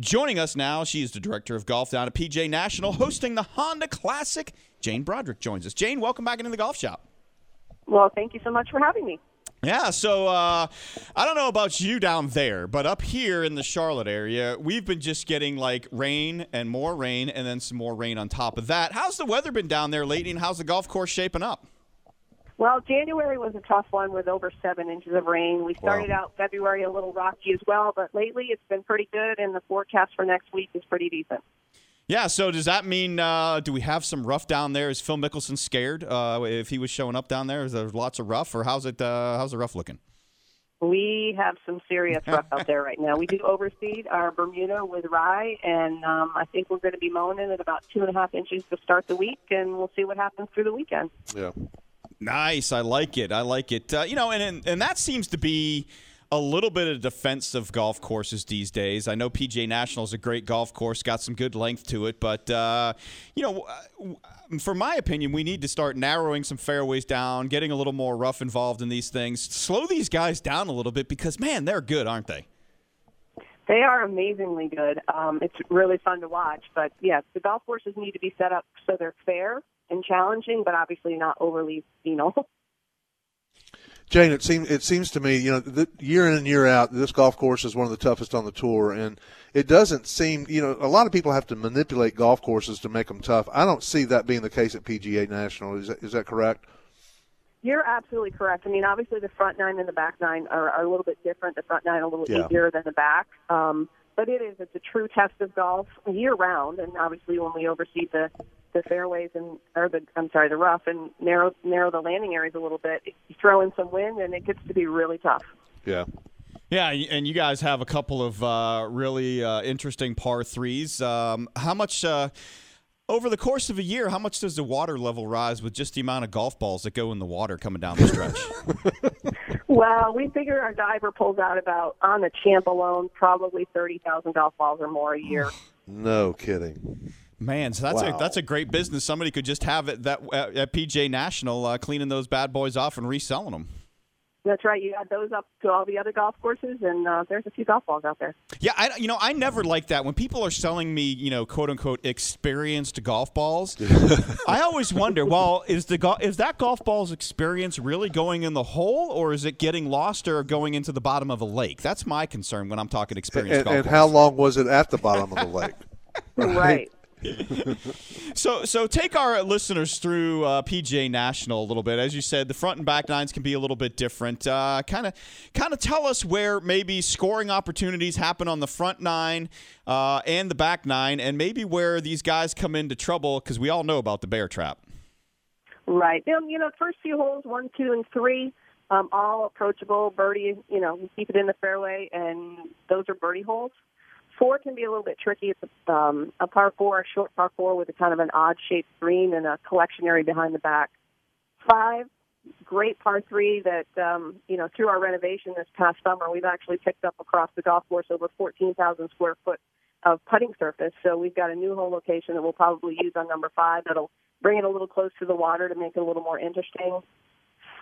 Joining us now, she is the director of golf down at PGA National, hosting the Honda Classic. Jane Broderick joins us. Jane, welcome back into the golf shop. Well, thank you so much for having me. Yeah, so uh, I don't know about you down there, but up here in the Charlotte area, we've been just getting like rain and more rain and then some more rain on top of that. How's the weather been down there lately and how's the golf course shaping up? Well, January was a tough one with over seven inches of rain. We started Wow. out February a little rocky as well, but lately it's been pretty good, and the forecast for next week is pretty decent. Yeah, so does that mean uh, do we have some rough down there? Is Phil Mickelson scared uh, if he was showing up down there? Is there lots of rough, or how's it? Uh, how's the rough looking? We have some serious rough out there right now. We do overseed our Bermuda with rye, and um, I think we're going to be mowing it at about two and a half inches to start the week, and we'll see what happens through the weekend. Yeah. Nice, I like it. I like it. Uh, you know, and, and and that seems to be a little bit of defense of golf courses these days. I know PGA National is a great golf course, got some good length to it, but uh, you know, for my opinion, we need to start narrowing some fairways down, getting a little more rough involved in these things. Slow these guys down a little bit because man, they're good, aren't they? They are amazingly good. Um, it's really fun to watch. But yes, the golf courses need to be set up so they're fair and challenging, but obviously not overly, know. Jane, it seems it seems to me, you know, the, year in and year out, this golf course is one of the toughest on the tour, and it doesn't seem, you know, a lot of people have to manipulate golf courses to make them tough. I don't see that being the case at PGA National. Is that, is that correct? You're absolutely correct. I mean, obviously the front nine and the back nine are, are a little bit different. The front nine a little Yeah. easier than the back. Um, but it is, it's a true test of golf year round. And obviously when we oversee the, the fairways and, or the, I'm sorry, the rough and narrow, narrow the landing areas a little bit, you throw in some wind and it gets to be really tough. Yeah. Yeah, and you guys have a couple of uh, really uh, interesting par threes. Um, how much uh, over the course of a year? How much does the water level rise with just the amount of golf balls that go in the water coming down the stretch? Well, we figure our diver pulls out about, on the champ alone, probably 30,000 golf balls or more a year. No kidding. Man, so that's a that's a great business. Somebody could just have it that uh, at PGA National uh, cleaning those bad boys off and reselling them. That's right. You add those up to all the other golf courses, and uh, there's a few golf balls out there. Yeah, I you know I never like that when people are selling me you know quote unquote experienced golf balls. I always wonder, well, is the go- is that golf ball's experience really going in the hole, or is it getting lost or going into the bottom of a lake? That's my concern when I'm talking experienced And, golf and balls. how long was it at the bottom of the lake? Right. So, so take our listeners through uh, PGA National a little bit. As you said, the front and back nines can be a little bit different. Kind of, kind of tell us where maybe scoring opportunities happen on the front nine uh, and the back nine, and maybe where these guys come into trouble because we all know about the bear trap. Right. You know, first few holes, one, two, and three, um, all approachable. Birdie, you know, you keep it in the fairway, and those are birdie holes. Four can be a little bit tricky. It's a, um, a par four, a short par four with a kind of an odd shaped green and a collection area behind the back. Five, great par three that, um, you know, through our renovation this past summer, we've actually picked up across the golf course over 14,000 square foot of putting surface. So we've got a new hole location that we'll probably use on number five that'll bring it a little close to the water to make it a little more interesting.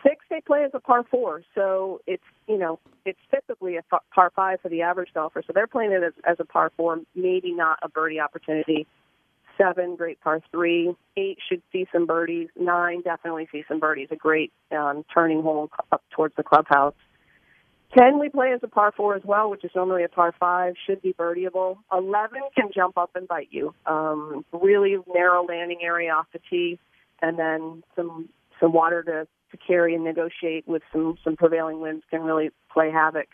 Six, they play as a par four, so it's you know it's typically a par five for the average golfer. So they're playing it as, as a par four, maybe not a birdie opportunity. Seven, great par three. Eight should see some birdies. Nine, definitely see some birdies. A great um, turning hole up towards the clubhouse. Ten, we play as a par four as well, which is normally a par five. Should be birdieable. Eleven can jump up and bite you. Um, really narrow landing area off the tee, and then some some water to to carry and negotiate with some some prevailing winds can really play havoc.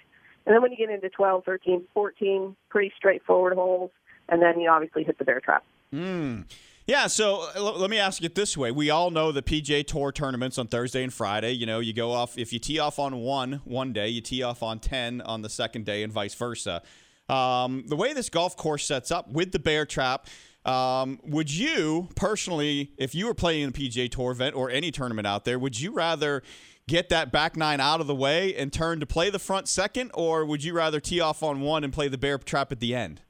And then when you get into 12, 13, 14, pretty straightforward holes, and then you obviously hit the bear trap. Mm. Yeah, so uh, l- let me ask it this way. We all know the PGA Tour tournaments on Thursday and Friday. You know, you go off, if you tee off on one one day, you tee off on 10 on the second day, and vice versa. Um, the way this golf course sets up with the bear trap, um, would you personally, if you were playing in a PGA Tour event or any tournament out there, would you rather get that back nine out of the way and turn to play the front second, or would you rather tee off on one and play the bear trap at the end?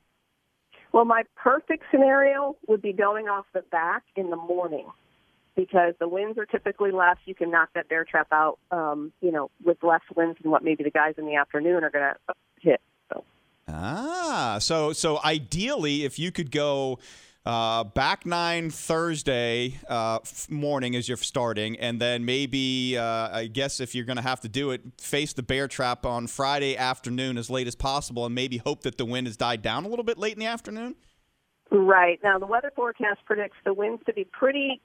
Well, my perfect scenario would be going off the back in the morning because the winds are typically less. You can knock that bear trap out, um, you know, with less winds than what maybe the guys in the afternoon are going to hit. So Ah, so so ideally, if you could go uh, back nine Thursday uh, morning as you're starting, and then maybe uh, I guess if you're going to have to do it, face the bear trap on Friday afternoon as late as possible, and maybe hope that the wind has died down a little bit late in the afternoon. Right now, the weather forecast predicts the winds to be pretty,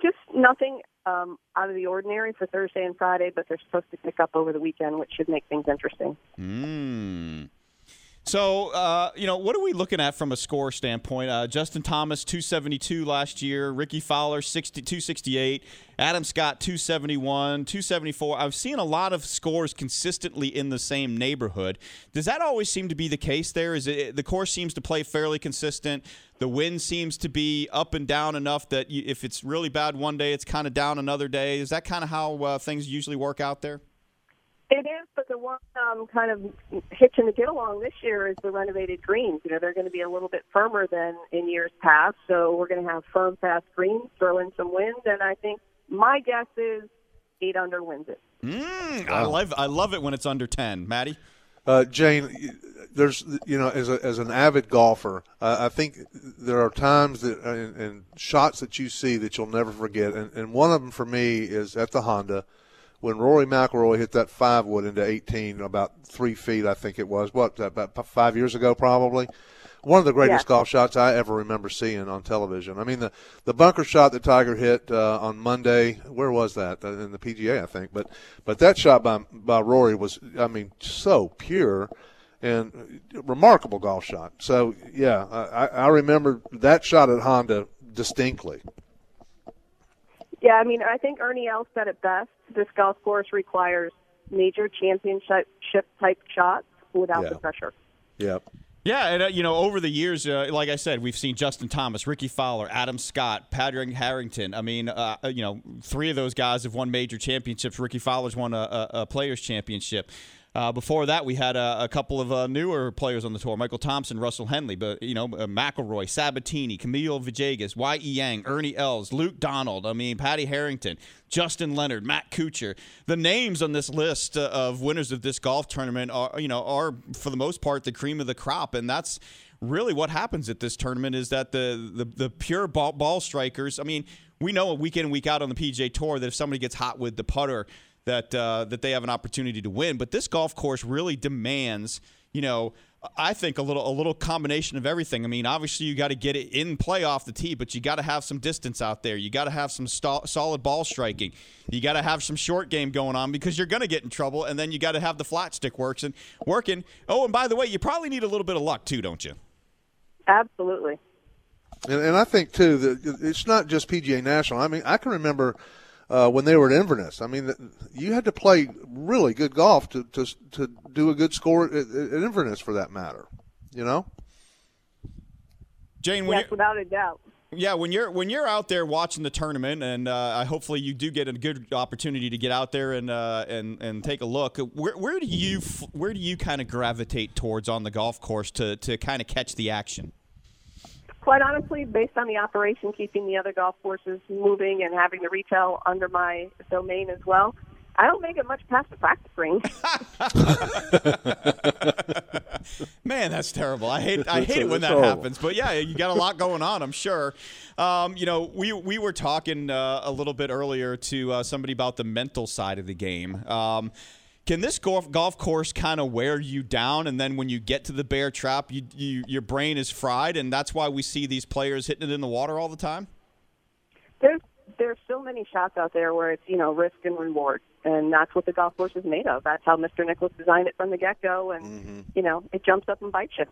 just nothing um, out of the ordinary for Thursday and Friday, but they're supposed to pick up over the weekend, which should make things interesting. Hmm. So, uh, you know, what are we looking at from a score standpoint? Uh, Justin Thomas, 272 last year. Rickie Fowler, 60, 268. Adam Scott, 271. 274. I've seen a lot of scores consistently in the same neighborhood. Does that always seem to be the case there? Is it the course seems to play fairly consistent? The wind seems to be up and down enough that you, if it's really bad one day, it's kind of down another day. Is that kind of how uh, things usually work out there? It is, but the one um, kind of hitch in the get along this year is the renovated greens. You know, they're going to be a little bit firmer than in years past, so we're going to have firm, fast greens, throw in some wind, and I think my guess is eight under wins it. Mm, wow. I love I love it when it's under ten, Maddie. Uh, Jane, there's you know as a, as an avid golfer, uh, I think there are times that and, and, shots that you see that you'll never forget, and, and one of them for me is at the Honda when Rory McIlroy hit that five wood into 18, about three feet, I think it was. What about five years ago, probably. One of the greatest yeah. golf shots I ever remember seeing on television. I mean, the the bunker shot that Tiger hit uh, on Monday. Where was that? Uh, in the PGA, I think. But but that shot by by Rory was, I mean, so pure and remarkable golf shot. So yeah, I, I remember that shot at Honda distinctly. Yeah, I mean, I think Ernie Els said it best. This golf course requires major championship type shots without yeah. the pressure. Yep. Yeah, and uh, you know, over the years, uh, like I said, we've seen Justin Thomas, Rickie Fowler, Adam Scott, Padraig Harrington. I mean, uh, uh, you know, three of those guys have won major championships. Rickie Fowler's won a, a, a Players Championship. Uh, before that, we had a, a couple of uh, newer players on the tour: Michael Thompson, Russell Henley, but you know uh, McIlroy, Sabbatini, Camilo Villegas, Y. E. Yang, Ernie Els, Luke Donald. I mean, Patty Harrington, Justin Leonard, Matt Kuchar. The names on this list uh, of winners of this golf tournament are, you know, are for the most part the cream of the crop, and that's really what happens at this tournament is that the the, the pure ball, ball strikers. I mean, we know a week in week out on the PGA Tour that if somebody gets hot with the putter that uh, that they have an opportunity to win. But this golf course really demands, you know, I think a little a little combination of everything. I mean, obviously you got to get it in play off the tee, but you got to have some distance out there. You got to have some st- solid ball striking. You got to have some short game going on because you're going to get in trouble, and then you got to have the flat stick works and working. Oh, and by the way, you probably need a little bit of luck too, don't you? Absolutely. And, and I think too that it's not just PGA National. I mean, I can remember uh, when they were at Inverness. I mean, you had to play really good golf to to, to do a good score at, at Inverness, for that matter. You know, Jane. Yes, without a doubt. Yeah, when you're when you're out there watching the tournament, and uh, hopefully you do get a good opportunity to get out there and uh, and and take a look. Where, where do you where do you kind of gravitate towards on the golf course to to kind of catch the action? Quite honestly, based on the operation, keeping the other golf courses moving and having the retail under my domain as well, I don't make it much past the practice range. Man, that's terrible. I hate I hate it when that happens. But yeah, you got a lot going on. I'm sure. Um, you know, we we were talking uh, a little bit earlier to uh, somebody about the mental side of the game. Um, can this golf golf course kind of wear you down, and then when you get to the bear trap, you, you your brain is fried, and that's why we see these players hitting it in the water all the time? There's there's so many shots out there where it's you know risk and reward, and that's what the golf course is made of. That's how Mr. Nicklaus designed it from the get go, and mm-hmm. you know it jumps up and bites you.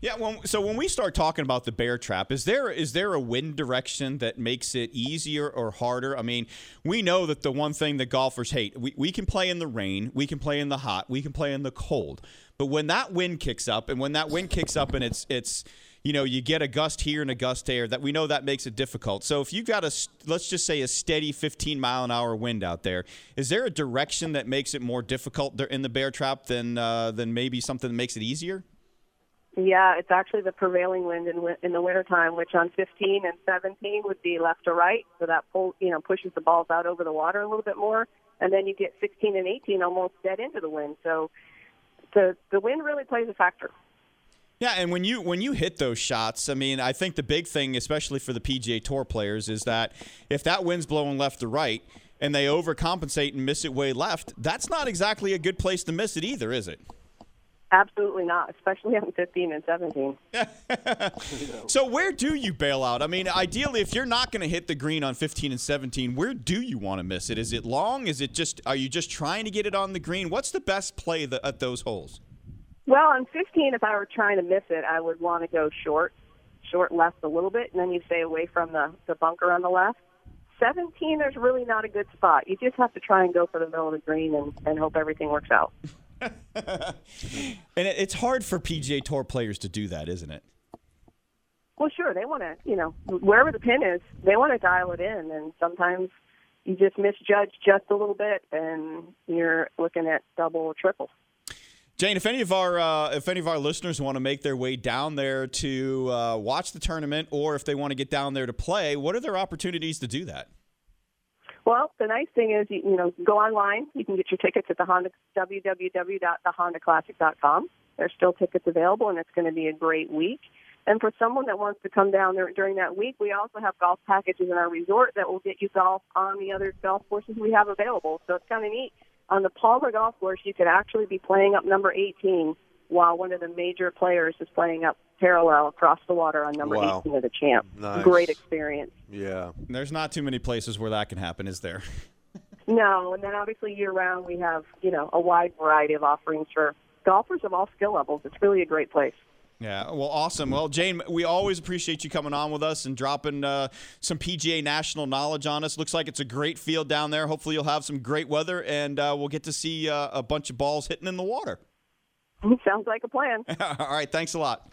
Yeah, well, so when we start talking about the bear trap, is there is there a wind direction that makes it easier or harder? I mean, we know that the one thing that golfers hate, we, we can play in the rain, we can play in the hot, we can play in the cold. But when that wind kicks up and when that wind kicks up and it's it's you know, you get a gust here and a gust there that we know that makes it difficult. So if you've got a let's just say a steady 15 mile an hour wind out there, is there a direction that makes it more difficult in the bear trap than uh, than maybe something that makes it easier? Yeah, it's actually the prevailing wind in in the wintertime, which on 15 and 17 would be left to right, so that pull you know pushes the balls out over the water a little bit more, and then you get 16 and 18 almost dead into the wind. So the the wind really plays a factor. Yeah, and when you when you hit those shots, I mean, I think the big thing, especially for the PGA Tour players, is that if that wind's blowing left to right and they overcompensate and miss it way left, that's not exactly a good place to miss it either, is it? Absolutely not, especially on 15 and 17. so where do you bail out? I mean, ideally, if you're not going to hit the green on 15 and 17, where do you want to miss it? Is it long? Is it just? Are you just trying to get it on the green? What's the best play the, at those holes? Well, on 15, if I were trying to miss it, I would want to go short, short left a little bit, and then you stay away from the the bunker on the left. 17, there's really not a good spot. You just have to try and go for the middle of the green and, and hope everything works out. And it's hard for PGA Tour players to do that, isn't it? Well, sure. They want to, you know, wherever the pin is, they want to dial it in, and sometimes you just misjudge just a little bit, and you're looking at double or triple. Jane, if any of our uh, if any of our listeners want to make their way down there to uh, watch the tournament, or if they want to get down there to play, what are their opportunities to do that? Well, the nice thing is, you, you know, go online. You can get your tickets at the Honda www.thehondaclassic.com. There's still tickets available, and it's going to be a great week. And for someone that wants to come down there during that week, we also have golf packages in our resort that will get you golf on the other golf courses we have available. So it's kind of neat. On the Palmer Golf Course, you could actually be playing up number 18 while one of the major players is playing up parallel across the water on number wow. 18 of the champ. Nice. Great experience. Yeah. There's not too many places where that can happen, is there? no, and then obviously year round we have, you know, a wide variety of offerings for golfers of all skill levels. It's really a great place. Yeah, well, awesome. Well, Jane, we always appreciate you coming on with us and dropping uh, some PGA national knowledge on us. Looks like it's a great field down there. Hopefully, you'll have some great weather, and uh, we'll get to see uh, a bunch of balls hitting in the water. Sounds like a plan. All right, thanks a lot.